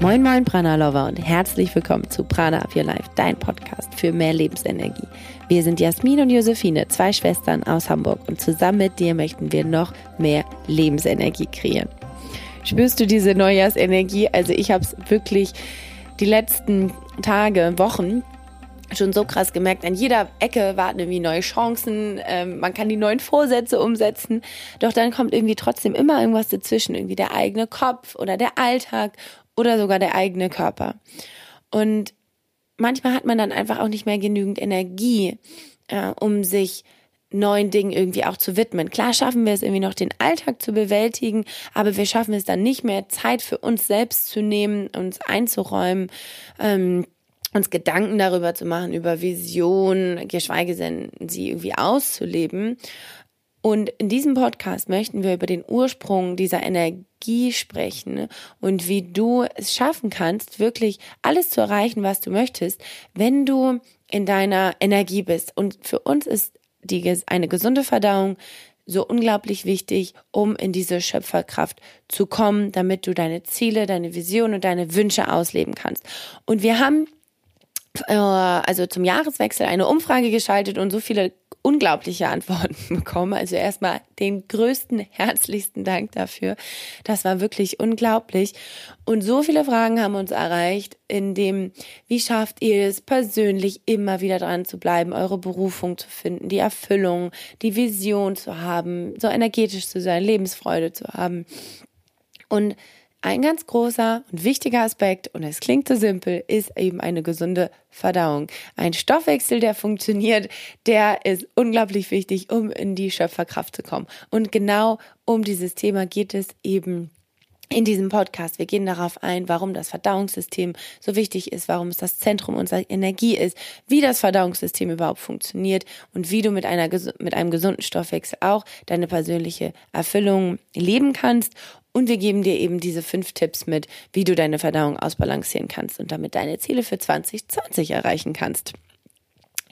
Moin Moin Prana Lover und herzlich willkommen zu Prana Up Your Life, dein Podcast für mehr Lebensenergie. Wir sind Jasmin und Josephine, zwei Schwestern aus Hamburg und zusammen mit dir möchten wir noch mehr Lebensenergie kreieren. Spürst du diese Neujahrsenergie? Also ich habe es wirklich die letzten Tage, Wochen schon so krass gemerkt, an jeder Ecke warten irgendwie neue Chancen, ähm, man kann die neuen Vorsätze umsetzen, doch dann kommt irgendwie trotzdem immer irgendwas dazwischen, irgendwie der eigene Kopf oder der Alltag oder sogar der eigene Körper. Und manchmal hat man dann einfach auch nicht mehr genügend Energie, äh, um sich neuen Dingen irgendwie auch zu widmen. Klar schaffen wir es irgendwie noch, den Alltag zu bewältigen, aber wir schaffen es dann nicht mehr, Zeit für uns selbst zu nehmen, uns einzuräumen, ähm, uns Gedanken darüber zu machen, über Visionen, geschweige denn sie irgendwie auszuleben. Und in diesem Podcast möchten wir über den Ursprung dieser Energie sprechen und wie du es schaffen kannst, wirklich alles zu erreichen, was du möchtest, wenn du in deiner Energie bist. Und für uns ist die, eine gesunde Verdauung so unglaublich wichtig, um in diese Schöpferkraft zu kommen, damit du deine Ziele, deine Vision und deine Wünsche ausleben kannst. Und wir haben äh, also zum Jahreswechsel eine Umfrage geschaltet und so viele unglaubliche Antworten bekommen. Also erstmal den größten, herzlichsten Dank dafür. Das war wirklich unglaublich. Und so viele Fragen haben uns erreicht, in dem, wie schafft ihr es persönlich immer wieder dran zu bleiben, eure Berufung zu finden, die Erfüllung, die Vision zu haben, so energetisch zu sein, Lebensfreude zu haben. Und ein ganz großer und wichtiger Aspekt, und es klingt so simpel, ist eben eine gesunde Verdauung. Ein Stoffwechsel, der funktioniert, der ist unglaublich wichtig, um in die Schöpferkraft zu kommen. Und genau um dieses Thema geht es eben in diesem Podcast. Wir gehen darauf ein, warum das Verdauungssystem so wichtig ist, warum es das Zentrum unserer Energie ist, wie das Verdauungssystem überhaupt funktioniert und wie du mit einer, mit einem gesunden Stoffwechsel auch deine persönliche Erfüllung leben kannst und wir geben dir eben diese fünf Tipps mit, wie du deine Verdauung ausbalancieren kannst und damit deine Ziele für 2020 erreichen kannst.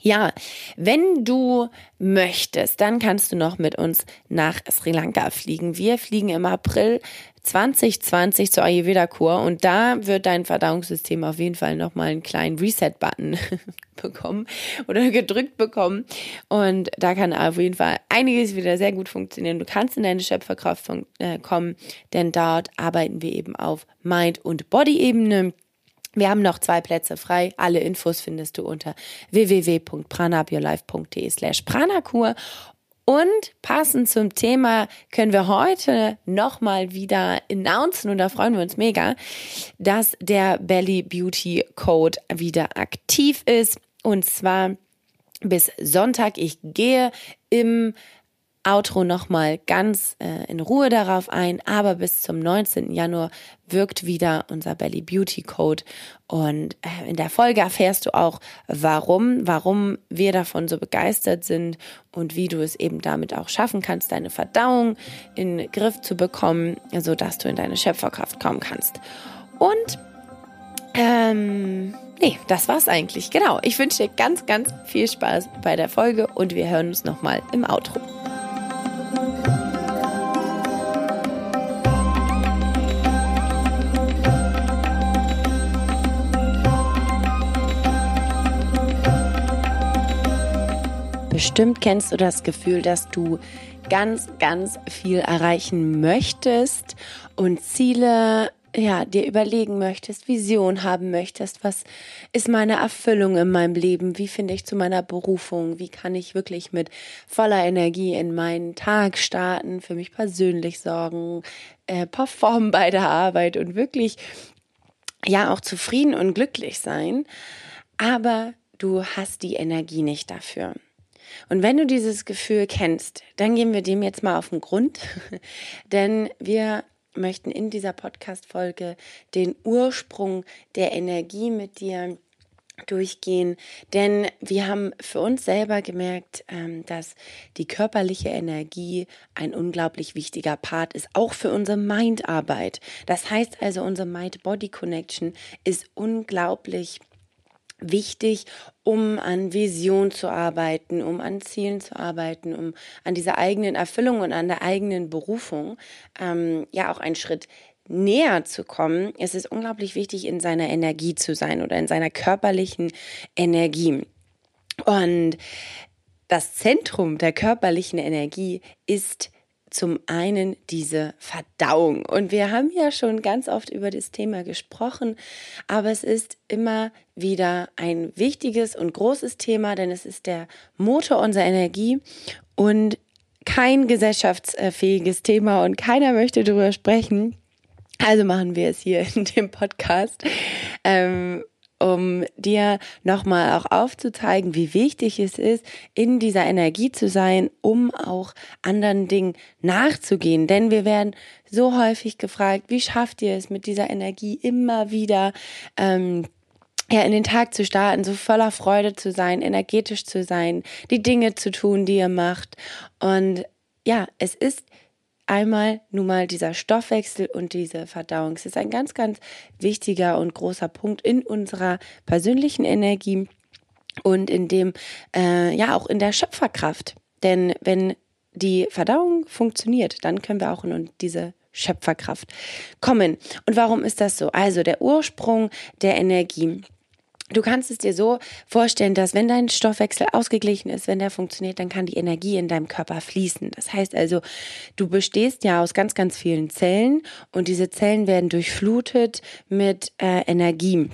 Ja, wenn du möchtest, dann kannst du noch mit uns nach Sri Lanka fliegen. Wir fliegen im April 2020 zur Ayurveda-Kur und da wird dein Verdauungssystem auf jeden Fall nochmal einen kleinen Reset-Button bekommen oder gedrückt bekommen. Und da kann auf jeden Fall einiges wieder sehr gut funktionieren. Du kannst in deine Schöpferkraft äh, kommen, denn dort arbeiten wir eben auf Mind- und Body-Ebene. Wir haben noch zwei Plätze frei. Alle Infos findest du unter www.pranaupyourlife.de slash pranakur. Und passend zum Thema können wir heute nochmal wieder announcen und da freuen wir uns mega, dass der Belly Beauty Code wieder aktiv ist. Und zwar bis Sonntag. Ich gehe im Outro nochmal ganz äh, in Ruhe darauf ein, aber bis zum 19. Januar wirkt wieder unser Belly Beauty Code und äh, in der Folge erfährst du auch, warum, warum wir davon so begeistert sind und wie du es eben damit auch schaffen kannst, deine Verdauung in den Griff zu bekommen, sodass du in deine Schöpferkraft kommen kannst. Und ähm, nee, das war's eigentlich. Genau. Ich wünsche dir ganz, ganz viel Spaß bei der Folge und wir hören uns nochmal im Outro. Bestimmt kennst du das Gefühl, dass du ganz, ganz viel erreichen möchtest und Ziele ja, dir überlegen möchtest, Vision haben möchtest, was ist meine Erfüllung in meinem Leben, wie finde ich zu meiner Berufung, wie kann ich wirklich mit voller Energie in meinen Tag starten, für mich persönlich sorgen, äh, performen bei der Arbeit und wirklich ja auch zufrieden und glücklich sein, aber du hast die Energie nicht dafür. Und wenn du dieses Gefühl kennst, dann gehen wir dem jetzt mal auf den Grund, denn wir möchten in dieser Podcast-Folge den Ursprung der Energie mit dir durchgehen, denn wir haben für uns selber gemerkt, ähm, dass die körperliche Energie ein unglaublich wichtiger Part ist, auch für unsere Mindarbeit. Das heißt also, unsere Mind-Body-Connection ist unglaublich wichtig, um an Vision zu arbeiten, um an Zielen zu arbeiten, um an dieser eigenen Erfüllung und an der eigenen Berufung ähm, ja auch einen Schritt näher zu kommen, ist es unglaublich wichtig, in seiner Energie zu sein oder in seiner körperlichen Energie. Und das Zentrum der körperlichen Energie ist zum einen diese Verdauung. Und wir haben ja schon ganz oft über das Thema gesprochen, aber es ist immer wieder ein wichtiges und großes Thema, denn es ist der Motor unserer Energie und kein gesellschaftsfähiges Thema und keiner möchte darüber sprechen. Also machen wir es hier in dem Podcast. Ähm, um dir nochmal auch aufzuzeigen, wie wichtig es ist, in dieser Energie zu sein, um auch anderen Dingen nachzugehen. Denn wir werden so häufig gefragt, wie schafft ihr es mit dieser Energie immer wieder, ähm, ja, in den Tag zu starten, so voller Freude zu sein, energetisch zu sein, die Dinge zu tun, die ihr macht. Und ja, es ist einmal nun mal dieser Stoffwechsel und diese Verdauung. Es ist ein ganz, ganz wichtiger und großer Punkt in unserer persönlichen Energie und in dem, äh, ja, auch in der Schöpferkraft. Denn wenn die Verdauung funktioniert, dann können wir auch in diese Schöpferkraft kommen. Und warum ist das so? Also der Ursprung der Energie Du kannst es dir so vorstellen, dass wenn dein Stoffwechsel ausgeglichen ist, wenn der funktioniert, dann kann die Energie in deinem Körper fließen. Das heißt also, du bestehst ja aus ganz, ganz vielen Zellen und diese Zellen werden durchflutet mit äh, Energie.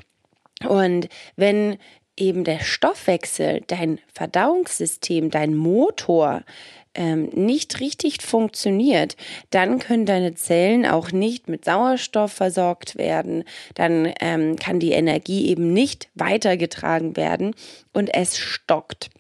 Und wenn eben der Stoffwechsel, dein Verdauungssystem, dein Motor ähm, nicht richtig funktioniert, dann können deine Zellen auch nicht mit Sauerstoff versorgt werden, dann ähm, kann die Energie eben nicht weitergetragen werden und es stockt.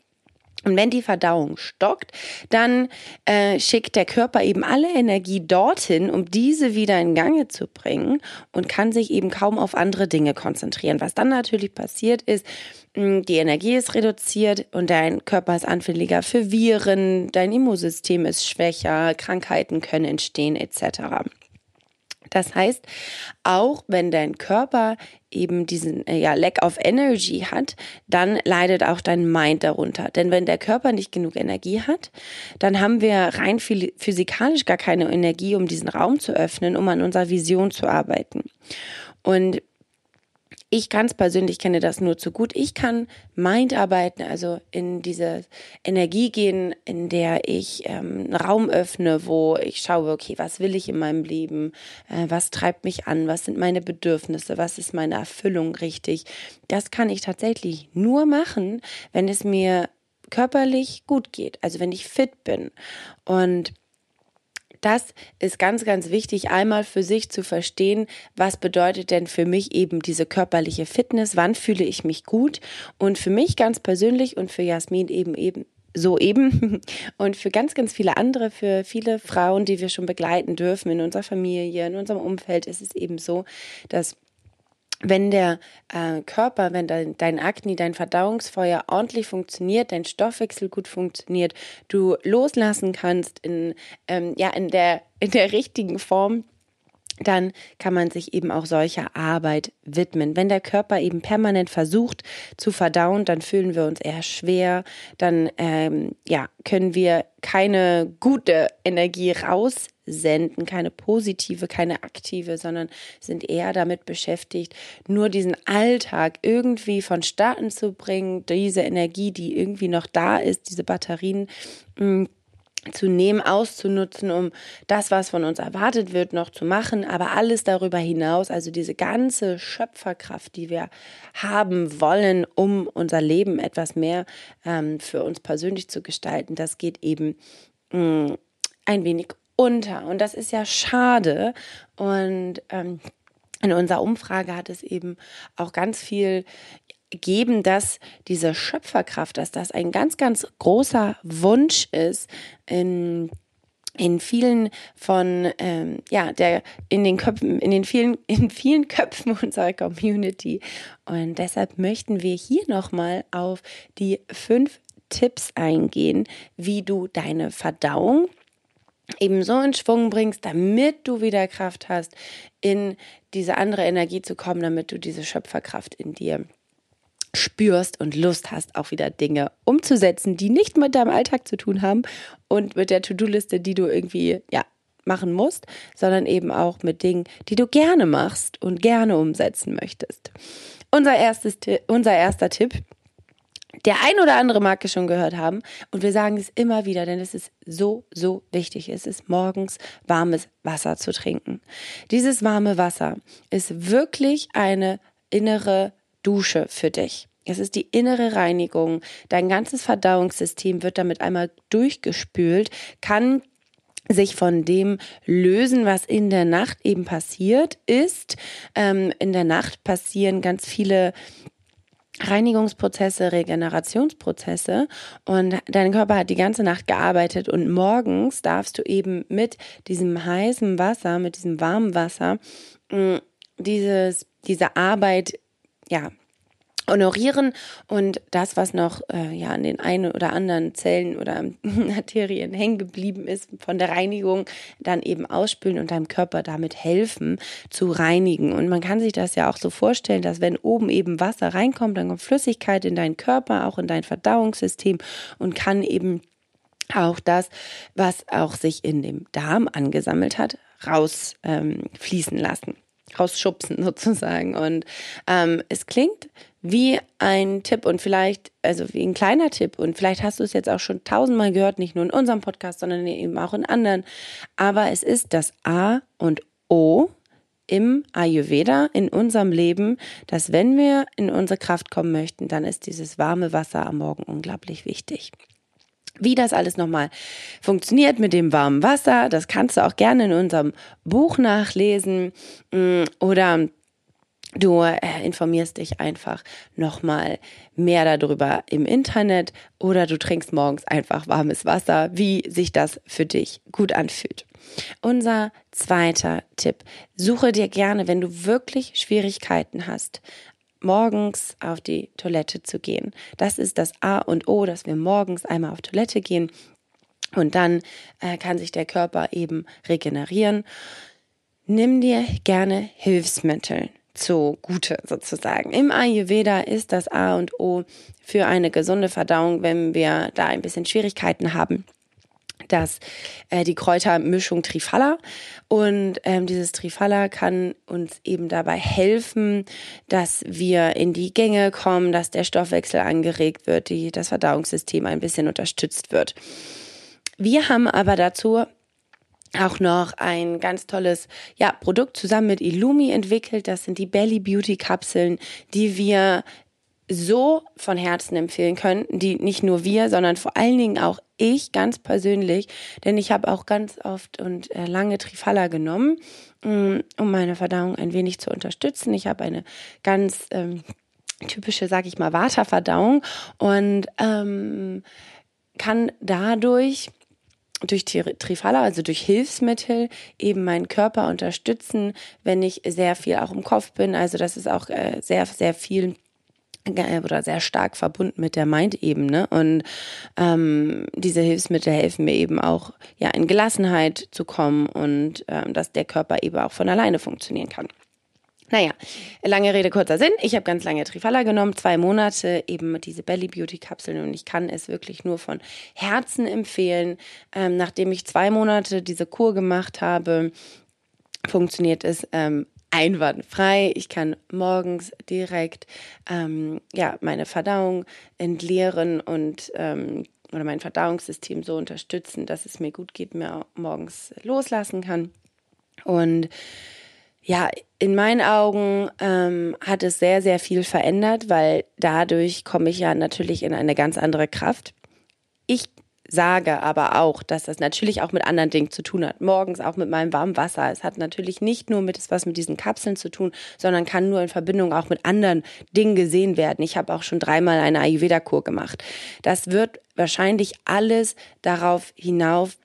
Und wenn die Verdauung stockt, dann äh, schickt der Körper eben alle Energie dorthin, um diese wieder in Gange zu bringen und kann sich eben kaum auf andere Dinge konzentrieren. Was dann natürlich passiert ist, die Energie ist reduziert und dein Körper ist anfälliger für Viren, dein Immunsystem ist schwächer, Krankheiten können entstehen etc. Das heißt, auch wenn dein Körper eben diesen äh, ja, Lack of Energy hat, dann leidet auch dein Mind darunter. Denn wenn der Körper nicht genug Energie hat, dann haben wir rein physikalisch gar keine Energie, um diesen Raum zu öffnen, um an unserer Vision zu arbeiten. Und ich ganz persönlich kenne das nur zu gut. Ich kann Mind arbeiten, also in diese Energie gehen, in der ich ähm, einen Raum öffne, wo ich schaue, okay, was will ich in meinem Leben, äh, was treibt mich an, was sind meine Bedürfnisse, was ist meine Erfüllung richtig. Das kann ich tatsächlich nur machen, wenn es mir körperlich gut geht, also wenn ich fit bin. Und das ist ganz, ganz wichtig, einmal für sich zu verstehen, was bedeutet denn für mich eben diese körperliche Fitness, wann fühle ich mich gut? Und für mich ganz persönlich und für Jasmin eben eben so eben und für ganz, ganz viele andere, für viele Frauen, die wir schon begleiten dürfen in unserer Familie, in unserem Umfeld, ist es eben so, dass wenn der äh, Körper, wenn dein, dein Akne, dein Verdauungsfeuer ordentlich funktioniert, dein Stoffwechsel gut funktioniert, du loslassen kannst in, ähm, ja, in, der, in der richtigen Form, dann kann man sich eben auch solcher Arbeit widmen. Wenn der Körper eben permanent versucht zu verdauen, dann fühlen wir uns eher schwer, dann ähm, ja, können wir keine gute Energie raussenden, keine positive, keine aktive, sondern sind eher damit beschäftigt, nur diesen Alltag irgendwie vonstatten zu bringen, diese Energie, die irgendwie noch da ist, diese Batterien. Mh, mm, zu nehmen, auszunutzen, um das, was von uns erwartet wird, noch zu machen. Aber alles darüber hinaus, also diese ganze Schöpferkraft, die wir haben wollen, um unser Leben etwas mehr ähm, für uns persönlich zu gestalten, das geht eben mh, mm, ein wenig unter. Und das ist ja schade. Und ähm, in unserer Umfrage hat es eben auch ganz viel geben, dass diese Schöpferkraft, dass das ein ganz, ganz großer Wunsch ist in in vielen von ähm, ja der in den Köpfen in den vielen in vielen Köpfen unserer Community. Und deshalb möchten wir hier noch mal auf die fünf Tipps eingehen, wie du deine Verdauung eben so in Schwung bringst, damit du wieder Kraft hast, in diese andere Energie zu kommen, damit du diese Schöpferkraft in dir spürst und Lust hast, auch wieder Dinge umzusetzen, die nicht mit deinem Alltag zu tun haben und mit der To-Do-Liste, die du irgendwie, ja, machen musst, sondern eben auch mit Dingen, die du gerne machst und gerne umsetzen möchtest. Unser, erstes, unser erster Tipp der ein oder andere mag es schon gehört haben und wir sagen es immer wieder, denn es ist so, so wichtig. Es ist morgens warmes Wasser zu trinken. Dieses warme Wasser ist wirklich eine innere Dusche für dich. Es ist die innere Reinigung. Dein ganzes Verdauungssystem wird damit einmal durchgespült, kann sich von dem lösen, was in der Nacht eben passiert ist. Ähm, in der Nacht passieren ganz viele Reinigungsprozesse, Regenerationsprozesse und dein Körper hat die ganze Nacht gearbeitet und morgens darfst du eben mit diesem heißen Wasser, mit diesem warmen Wasser mm, dieses, diese Arbeit ja honorieren und das, was noch äh, ja an den einen oder anderen Zellen oder Arterien hängen geblieben ist von der Reinigung, dann eben ausspülen und deinem Körper damit helfen zu reinigen. Und man kann sich das ja auch so vorstellen, dass wenn oben eben Wasser reinkommt, dann kommt Flüssigkeit in deinen Körper, auch in dein Verdauungssystem und kann eben auch das, was auch sich in dem Darm angesammelt hat, rausfließen ähm, lassen rausschubsen sozusagen. Und ähm, es klingt wie ein Tipp und vielleicht, also wie ein kleiner Tipp und vielleicht hast du es jetzt auch schon tausendmal gehört, nicht nur in unserem Podcast, sondern eben auch in anderen. Aber es ist das A und O im Ayurveda, in unserem Leben, dass wenn wir in unsere Kraft kommen möchten, dann ist dieses warme Wasser am Morgen unglaublich wichtig. Wie das alles nochmal funktioniert mit dem warmen Wasser, das kannst du auch gerne in unserem Buch nachlesen mm, oder Du äh, informierst dich einfach nochmal mehr darüber im Internet oder du trinkst morgens einfach warmes Wasser, wie sich das für dich gut anfühlt. Unser zweiter Tipp. Suche dir gerne, wenn du wirklich Schwierigkeiten hast, morgens auf die Toilette zu gehen. Das ist das A und O, dass wir morgens einmal auf Toilette gehen und dann äh, kann sich der Körper eben regenerieren. Nimm dir gerne Hilfsmittel zugute sozusagen. Im Ayurveda ist das A und O für eine gesunde Verdauung, wenn wir da ein bisschen Schwierigkeiten haben dass äh, die Kräutermischung Trifala und ähm, dieses Trifala kann uns eben dabei helfen, dass wir in die Gänge kommen, dass der Stoffwechsel angeregt wird, die, das Verdauungssystem ein bisschen unterstützt wird. Wir haben aber dazu auch noch ein ganz tolles ja, Produkt zusammen mit Illumi entwickelt. Das sind die Belly Beauty Kapseln, die wir so von Herzen empfehlen können, die nicht nur wir, sondern vor allen Dingen auch ich ganz persönlich, denn ich habe auch ganz oft und äh, lange Trifala genommen, mm, um meine Verdauung ein wenig zu unterstützen. Ich habe eine ganz ähm, typische, sag ich mal, Waterverdauung und ähm, kann dadurch durch Trifala, also durch Hilfsmittel, eben meinen Körper unterstützen, wenn ich sehr viel auch im Kopf bin. Also das ist auch äh, sehr, sehr viel oder sehr stark verbunden mit der Mind-Ebene. Und ähm, diese Hilfsmittel helfen mir eben auch, ja, in Gelassenheit zu kommen und ähm, dass der Körper eben auch von alleine funktionieren kann. Naja, lange Rede, kurzer Sinn. Ich habe ganz lange Trifala genommen, zwei Monate, eben diese Belly Beauty Kapseln und ich kann es wirklich nur von Herzen empfehlen. Ähm, nachdem ich zwei Monate diese Kur gemacht habe, funktioniert es ähm, einwandfrei. Ich kann morgens direkt ähm, ja, meine Verdauung entleeren und ähm, oder mein Verdauungssystem so unterstützen, dass es mir gut geht, mir morgens loslassen kann. Und ja, in meinen Augen ähm, hat es sehr, sehr viel verändert, weil dadurch komme ich ja natürlich in eine ganz andere Kraft. Sage aber auch, dass das natürlich auch mit anderen Dingen zu tun hat. Morgens auch mit meinem warmen Wasser. Es hat natürlich nicht nur mit was mit diesen Kapseln zu tun, sondern kann nur in Verbindung auch mit anderen Dingen gesehen werden. Ich habe auch schon dreimal eine Ayurveda-Kur gemacht. Das wird wahrscheinlich alles darauf hinauf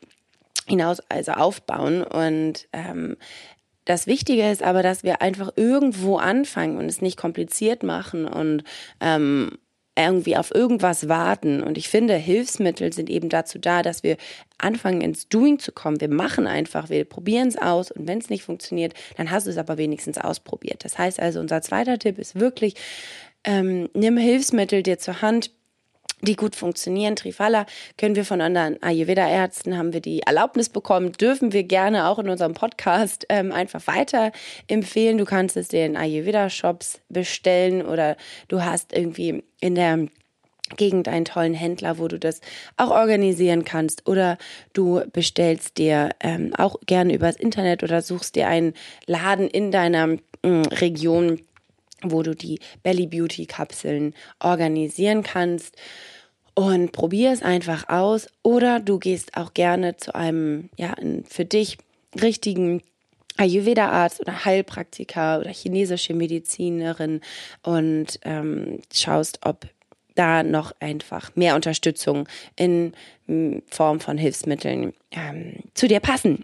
hinaus also aufbauen und ähm, das Wichtige ist aber, dass wir einfach irgendwo anfangen und es nicht kompliziert machen und ähm, irgendwie auf irgendwas warten. Und ich finde, Hilfsmittel sind eben dazu da, dass wir anfangen ins Doing zu kommen. Wir machen einfach, wir probieren es aus und wenn es nicht funktioniert, dann hast du es aber wenigstens ausprobiert. Das heißt also, unser zweiter Tipp ist wirklich, ähm, nimm Hilfsmittel dir zur Hand, die gut funktionieren. Trifala können wir von anderen Ayurveda-Ärzten, haben wir die Erlaubnis bekommen, dürfen wir gerne auch in unserem Podcast ähm, einfach weiter empfehlen. Du kannst es dir in Ayurveda-Shops bestellen oder du hast irgendwie in der Gegend einen tollen Händler, wo du das auch organisieren kannst. Oder du bestellst dir ähm, auch gerne übers Internet oder suchst dir einen Laden in deiner äh, Region, wo du die Belly Beauty Kapseln organisieren kannst und probier es einfach aus oder du gehst auch gerne zu einem ja für dich richtigen Ayurveda-Arzt oder Heilpraktiker oder chinesische Medizinerin und ähm, schaust, ob da noch einfach mehr Unterstützung in Form von Hilfsmitteln ähm, zu dir passen.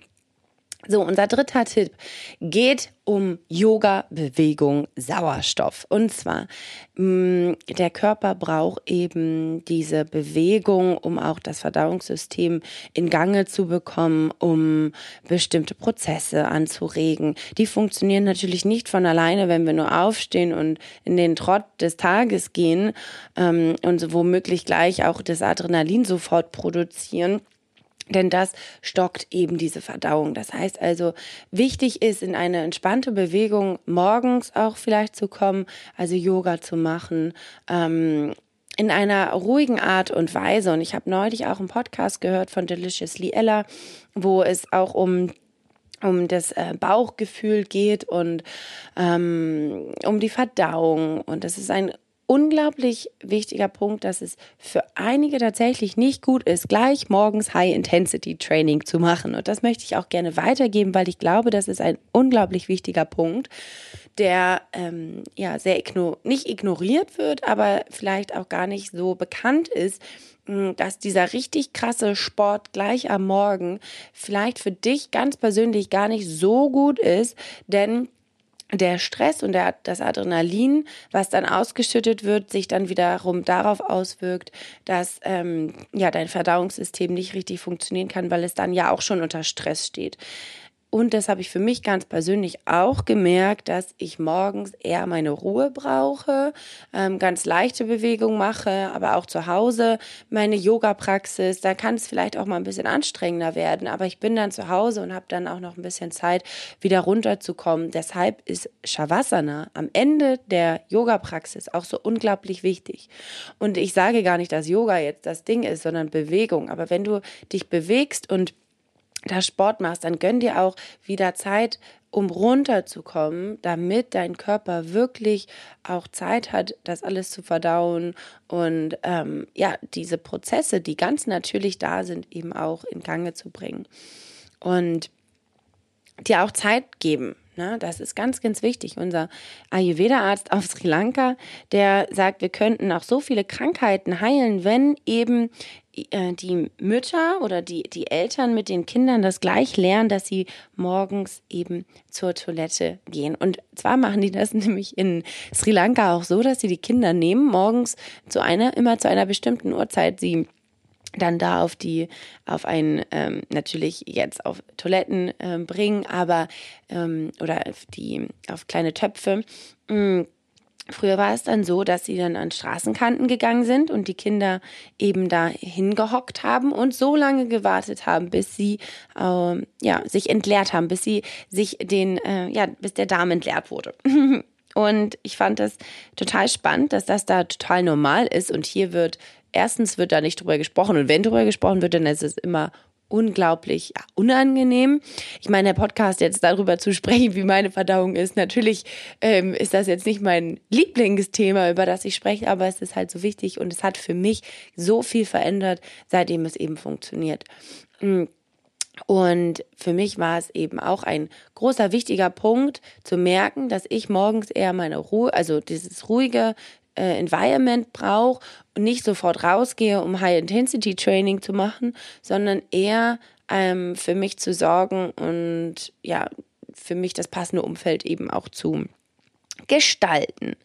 So, unser dritter Tipp geht um Yoga, Bewegung, Sauerstoff. Und zwar, mh, mm, der Körper braucht eben diese Bewegung, um auch das Verdauungssystem in Gange zu bekommen, um bestimmte Prozesse anzuregen. Die funktionieren natürlich nicht von alleine, wenn wir nur aufstehen und in den Trott des Tages gehen ähm, und womöglich gleich auch das Adrenalin sofort produzieren denn das stockt eben diese Verdauung. Das heißt also, wichtig ist, in eine entspannte Bewegung morgens auch vielleicht zu kommen, also Yoga zu machen, ähm, in einer ruhigen Art und Weise. Und ich habe neulich auch einen Podcast gehört von Deliciously Ella, wo es auch um um das äh, Bauchgefühl geht und ähm, um die Verdauung. Und das ist ein unglaublich wichtiger Punkt, dass es für einige tatsächlich nicht gut ist, gleich morgens High-Intensity-Training zu machen. Und das möchte ich auch gerne weitergeben, weil ich glaube, das ist ein unglaublich wichtiger Punkt, der ähm, ja sehr igno nicht ignoriert wird, aber vielleicht auch gar nicht so bekannt ist, hm, dass dieser richtig krasse Sport gleich am Morgen vielleicht für dich ganz persönlich gar nicht so gut ist, denn der Stress und der, das Adrenalin, was dann ausgeschüttet wird, sich dann wiederum darauf auswirkt, dass ähm, ja dein Verdauungssystem nicht richtig funktionieren kann, weil es dann ja auch schon unter Stress steht. Und das habe ich für mich ganz persönlich auch gemerkt, dass ich morgens eher meine Ruhe brauche, ähm, ganz leichte Bewegungen mache, aber auch zu Hause meine Yoga-Praxis. Da kann es vielleicht auch mal ein bisschen anstrengender werden, aber ich bin dann zu Hause und habe dann auch noch ein bisschen Zeit, wieder runterzukommen. Deshalb ist Shavasana am Ende der Yoga-Praxis auch so unglaublich wichtig. Und ich sage gar nicht, dass Yoga jetzt das Ding ist, sondern Bewegung. Aber wenn du dich bewegst und da Sport machst, dann gönn dir auch wieder Zeit, um runterzukommen, damit dein Körper wirklich auch Zeit hat, das alles zu verdauen und ähm, ja, diese Prozesse, die ganz natürlich da sind, eben auch in Gange zu bringen. Und dir auch Zeit geben. Ne? Das ist ganz, ganz wichtig. Unser Ayurveda-Arzt auf Sri Lanka, der sagt, wir könnten auch so viele Krankheiten heilen, wenn eben die Mütter oder die, die Eltern mit den Kindern das gleich lernen, dass sie morgens eben zur Toilette gehen. Und zwar machen die das nämlich in Sri Lanka auch so, dass sie die Kinder nehmen, morgens zu einer, immer zu einer bestimmten Uhrzeit sie dann da auf die, auf ein, ähm, natürlich jetzt auf Toiletten ähm, bringen, aber, ähm, oder auf die, auf kleine Töpfe. Mhm Früher war es dann so, dass sie dann an Straßenkanten gegangen sind und die Kinder eben da hingehockt haben und so lange gewartet haben, bis sie äh, ja, sich entleert haben, bis sie sich den, äh, ja, bis der Darm entleert wurde. und ich fand das total spannend, dass das da total normal ist und hier wird erstens wird da nicht drüber gesprochen und wenn drüber gesprochen wird, dann ist es immer unglaublich unangenehm. Ich meine, der Podcast jetzt darüber zu sprechen, wie meine Verdauung ist, natürlich ähm, ist das jetzt nicht mein Lieblingsthema, über das ich spreche, aber es ist halt so wichtig und es hat für mich so viel verändert, seitdem es eben funktioniert. Mm. Und für mich war es eben auch ein großer, wichtiger Punkt zu merken, dass ich morgens eher meine Ruhe, also dieses ruhige, äh, Environment brauche und nicht sofort rausgehe, um High-Intensity-Training zu machen, sondern eher ähm, für mich zu sorgen und ja, für mich das passende Umfeld eben auch zu gestalten.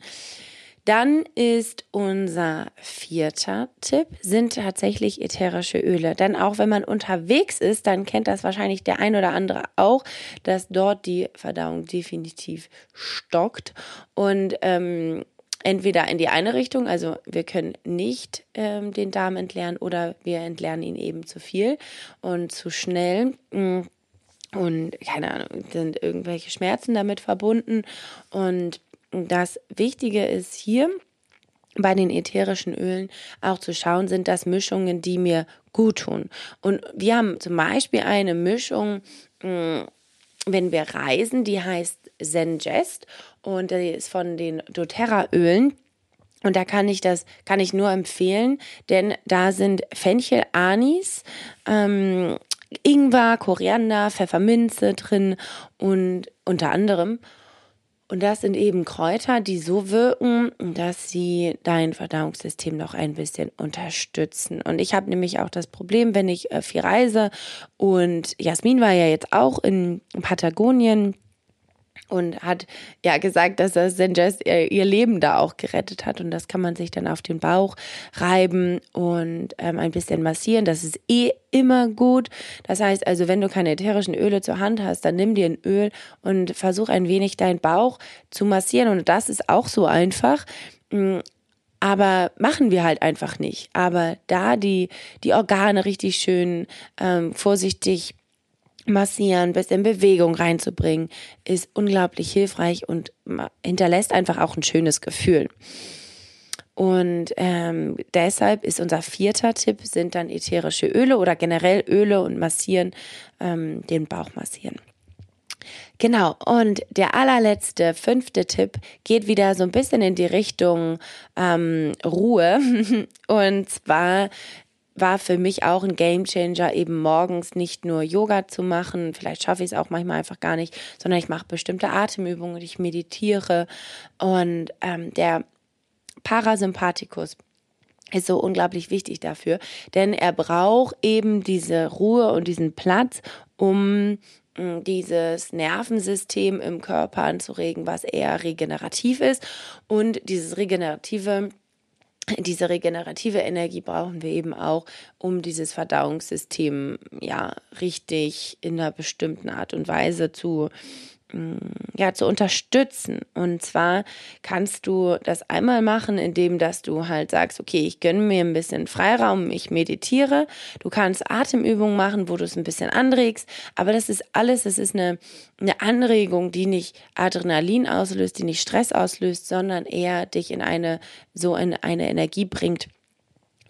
Dann ist unser vierter Tipp, sind tatsächlich ätherische Öle. Denn auch wenn man unterwegs ist, dann kennt das wahrscheinlich der ein oder andere auch, dass dort die Verdauung definitiv stockt. Und ähm, entweder in die eine Richtung, also wir können nicht ähm, den Darm entleeren oder wir entleeren ihn eben zu viel und zu schnell. Mm, und keine Ahnung, sind irgendwelche Schmerzen damit verbunden. Und das Wichtige ist hier, bei den ätherischen Ölen auch zu schauen, sind das Mischungen, die mir gut tun. Und wir haben zum Beispiel eine Mischung, mm, wenn wir reisen, die heißt Zengest und die ist von den doTERRA-Ölen. Und da kann ich das, kann ich nur empfehlen, denn da sind Fenchel, Anis, ähm, Ingwer, Koriander, Pfefferminze drin und unter anderem. Und das sind eben Kräuter, die so wirken, dass sie dein Verdauungssystem noch ein bisschen unterstützen. Und ich habe nämlich auch das Problem, wenn ich äh, viel reise und Jasmin war ja jetzt auch in Patagonien und hat ja gesagt, dass das Senjess ihr Leben da auch gerettet hat und das kann man sich dann auf den Bauch reiben und ähm, ein bisschen massieren. Das ist eh immer gut. Das heißt also, wenn du keine ätherischen Öle zur Hand hast, dann nimm dir ein Öl und versuch ein wenig deinen Bauch zu massieren und das ist auch so einfach. Mm, aber machen wir halt einfach nicht. Aber da die, die Organe richtig schön ähm, vorsichtig massieren, bisschen Bewegung reinzubringen, ist unglaublich hilfreich und hinterlässt einfach auch ein schönes Gefühl. Und ähm, deshalb ist unser vierter Tipp, sind dann ätherische Öle oder generell Öle und massieren, ähm, den Bauch massieren. Genau, und der allerletzte, fünfte Tipp geht wieder so ein bisschen in die Richtung ähm, Ruhe. Und zwar war für mich auch ein Gamechanger, eben morgens nicht nur Yoga zu machen, vielleicht schaffe ich es auch manchmal einfach gar nicht, sondern ich mache bestimmte Atemübungen, ich meditiere und ähm, der Parasympathikus ist so unglaublich wichtig dafür, denn er braucht eben diese Ruhe und diesen Platz, um mm, dieses Nervensystem im Körper anzuregen, was eher regenerativ ist. Und dieses regenerative diese regenerative Energie brauchen wir eben auch, um dieses Verdauungssystem ja richtig in einer bestimmten Art und Weise zu ja, zu unterstützen. Und zwar kannst du das einmal machen, indem dass du halt sagst, okay, ich gönne mir ein bisschen Freiraum, ich meditiere. Du kannst Atemübungen machen, wo du es ein bisschen anregst. Aber das ist alles, das ist eine, eine Anregung, die nicht Adrenalin auslöst, die nicht Stress auslöst, sondern eher dich in eine, so in eine Energie bringt,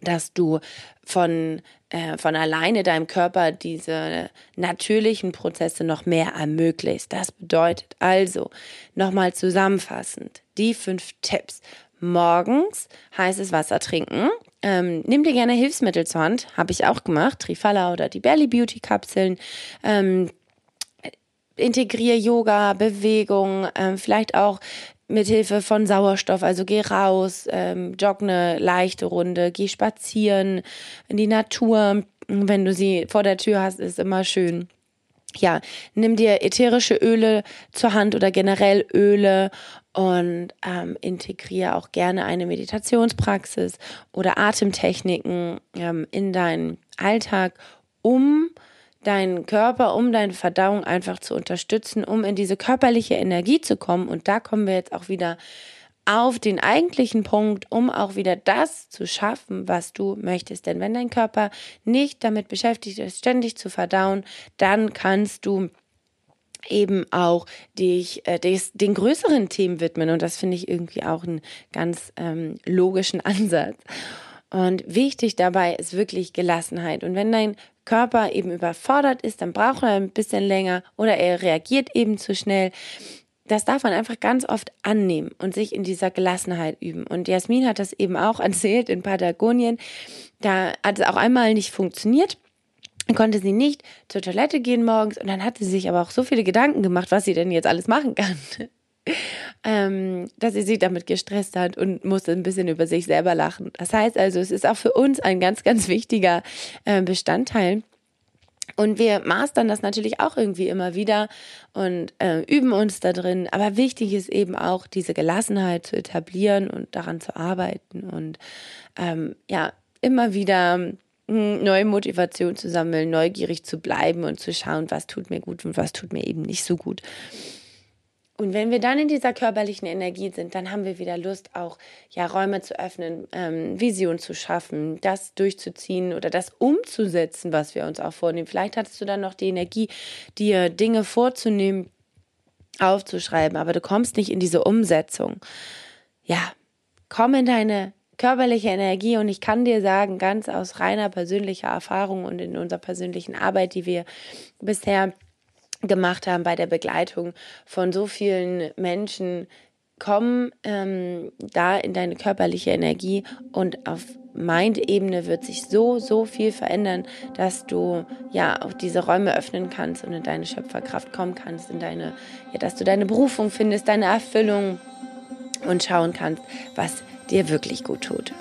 dass du von, äh, von alleine deinem Körper diese natürlichen Prozesse noch mehr ermöglicht. Das bedeutet also, nochmal zusammenfassend, die fünf Tipps. Morgens heißes Wasser trinken. Ähm, nimm dir gerne Hilfsmittel zur Hand, habe ich auch gemacht, Trifala oder die Belly Beauty Kapseln. Ähm, integriere Yoga, Bewegung, ähm, vielleicht auch mithilfe von Sauerstoff, also geh raus, ähm, jogg eine leichte Runde, geh spazieren in die Natur. Wenn du sie vor der Tür hast, ist immer schön. Ja, nimm dir ätherische Öle zur Hand oder generell Öle und ähm, integriere auch gerne eine Meditationspraxis oder Atemtechniken ähm, in deinen Alltag, um deinen Körper, um deine Verdauung einfach zu unterstützen, um in diese körperliche Energie zu kommen. Und da kommen wir jetzt auch wieder auf den eigentlichen Punkt, um auch wieder das zu schaffen, was du möchtest. Denn wenn dein Körper nicht damit beschäftigt ist, ständig zu verdauen, dann kannst du eben auch dich äh, des, den größeren Themen widmen. Und das finde ich irgendwie auch einen ganz ähm, logischen Ansatz. Und wichtig dabei ist wirklich Gelassenheit. Und wenn dein Körper eben überfordert ist, dann braucht er ein bisschen länger oder er reagiert eben zu schnell. Das darf man einfach ganz oft annehmen und sich in dieser Gelassenheit üben. Und Jasmin hat das eben auch erzählt in Patagonien. Da hat es auch einmal nicht funktioniert konnte sie nicht zur Toilette gehen morgens und dann hat sie sich aber auch so viele Gedanken gemacht, was sie denn jetzt alles machen kann ähm, dass sie sich damit gestresst hat und musste ein bisschen über sich selber lachen. Das heißt also, es ist auch für uns ein ganz, ganz wichtiger äh, Bestandteil. Und wir mastern das natürlich auch irgendwie immer wieder und äh, üben uns da drin. Aber wichtig ist eben auch, diese Gelassenheit zu etablieren und daran zu arbeiten und ähm, ja, immer wieder hm, neue Motivation zu sammeln, neugierig zu bleiben und zu schauen, was tut mir gut und was tut mir eben nicht so gut. Und wenn wir dann in dieser körperlichen Energie sind, dann haben wir wieder Lust, auch ja Räume zu öffnen, ähm, Vision zu schaffen, das durchzuziehen oder das umzusetzen, was wir uns auch vornehmen. Vielleicht hattest du dann noch die Energie, dir Dinge vorzunehmen, aufzuschreiben, aber du kommst nicht in diese Umsetzung. Ja, komm in deine körperliche Energie und ich kann dir sagen, ganz aus reiner persönlicher Erfahrung und in unserer persönlichen Arbeit, die wir bisher gemacht haben bei der Begleitung von so vielen Menschen, komm ähm, da in deine körperliche Energie und auf Mind-Ebene wird sich so, so viel verändern, dass du ja auch diese Räume öffnen kannst und in deine Schöpferkraft kommen kannst, in deine, ja, dass du deine Berufung findest, deine Erfüllung und schauen kannst, was dir wirklich gut tut.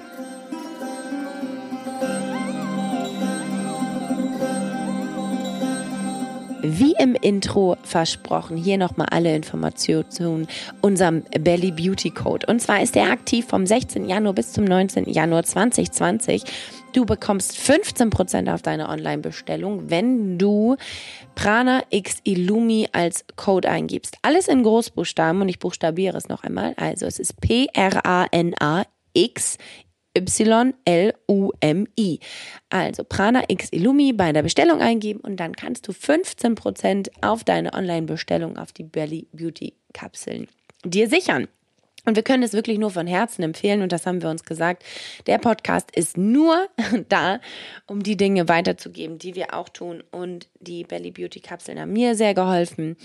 Wie im Intro versprochen, hier nochmal alle Informationen zu unserem Belly Beauty Code. Und zwar ist der aktiv vom 16. Januar bis zum 19. Januar 2020. Du bekommst 15% auf deine Online-Bestellung, wenn du Prana X Illumi als Code eingibst. Alles in Großbuchstaben und ich buchstabiere es noch einmal. Also es ist P-R-A-N-A X Y-L-U-M-I. Also Prana X Illumi bei der Bestellung eingeben und dann kannst du 15% auf deine Online-Bestellung auf die Belly Beauty Kapseln dir sichern. Und wir können es wirklich nur von Herzen empfehlen und das haben wir uns gesagt. Der Podcast ist nur da, um die Dinge weiterzugeben, die wir auch tun. Und die Belly Beauty Kapseln haben mir sehr geholfen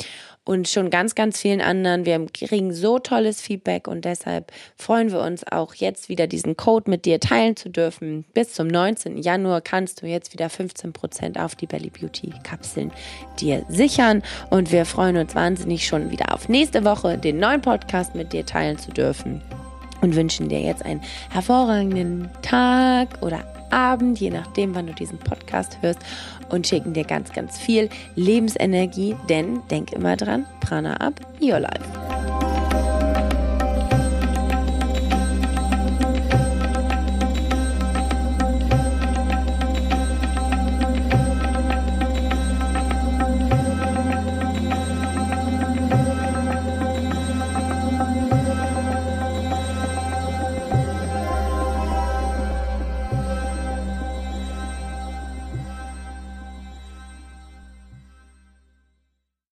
und schon ganz, ganz vielen anderen. Wir kriegen so tolles Feedback und deshalb freuen wir uns auch jetzt wieder diesen Code mit dir teilen zu dürfen. Bis zum 19. Januar kannst du jetzt wieder 15 Prozent auf die Belly Beauty Kapseln dir sichern und wir freuen uns wahnsinnig schon wieder auf nächste Woche den neuen Podcast mit dir teilen zu dürfen und wünschen dir jetzt einen hervorragenden Tag oder Abend, je nachdem, wann du diesen Podcast hörst und schicken dir ganz, ganz viel Lebensenergie, denn denk immer dran, Prana up, your life.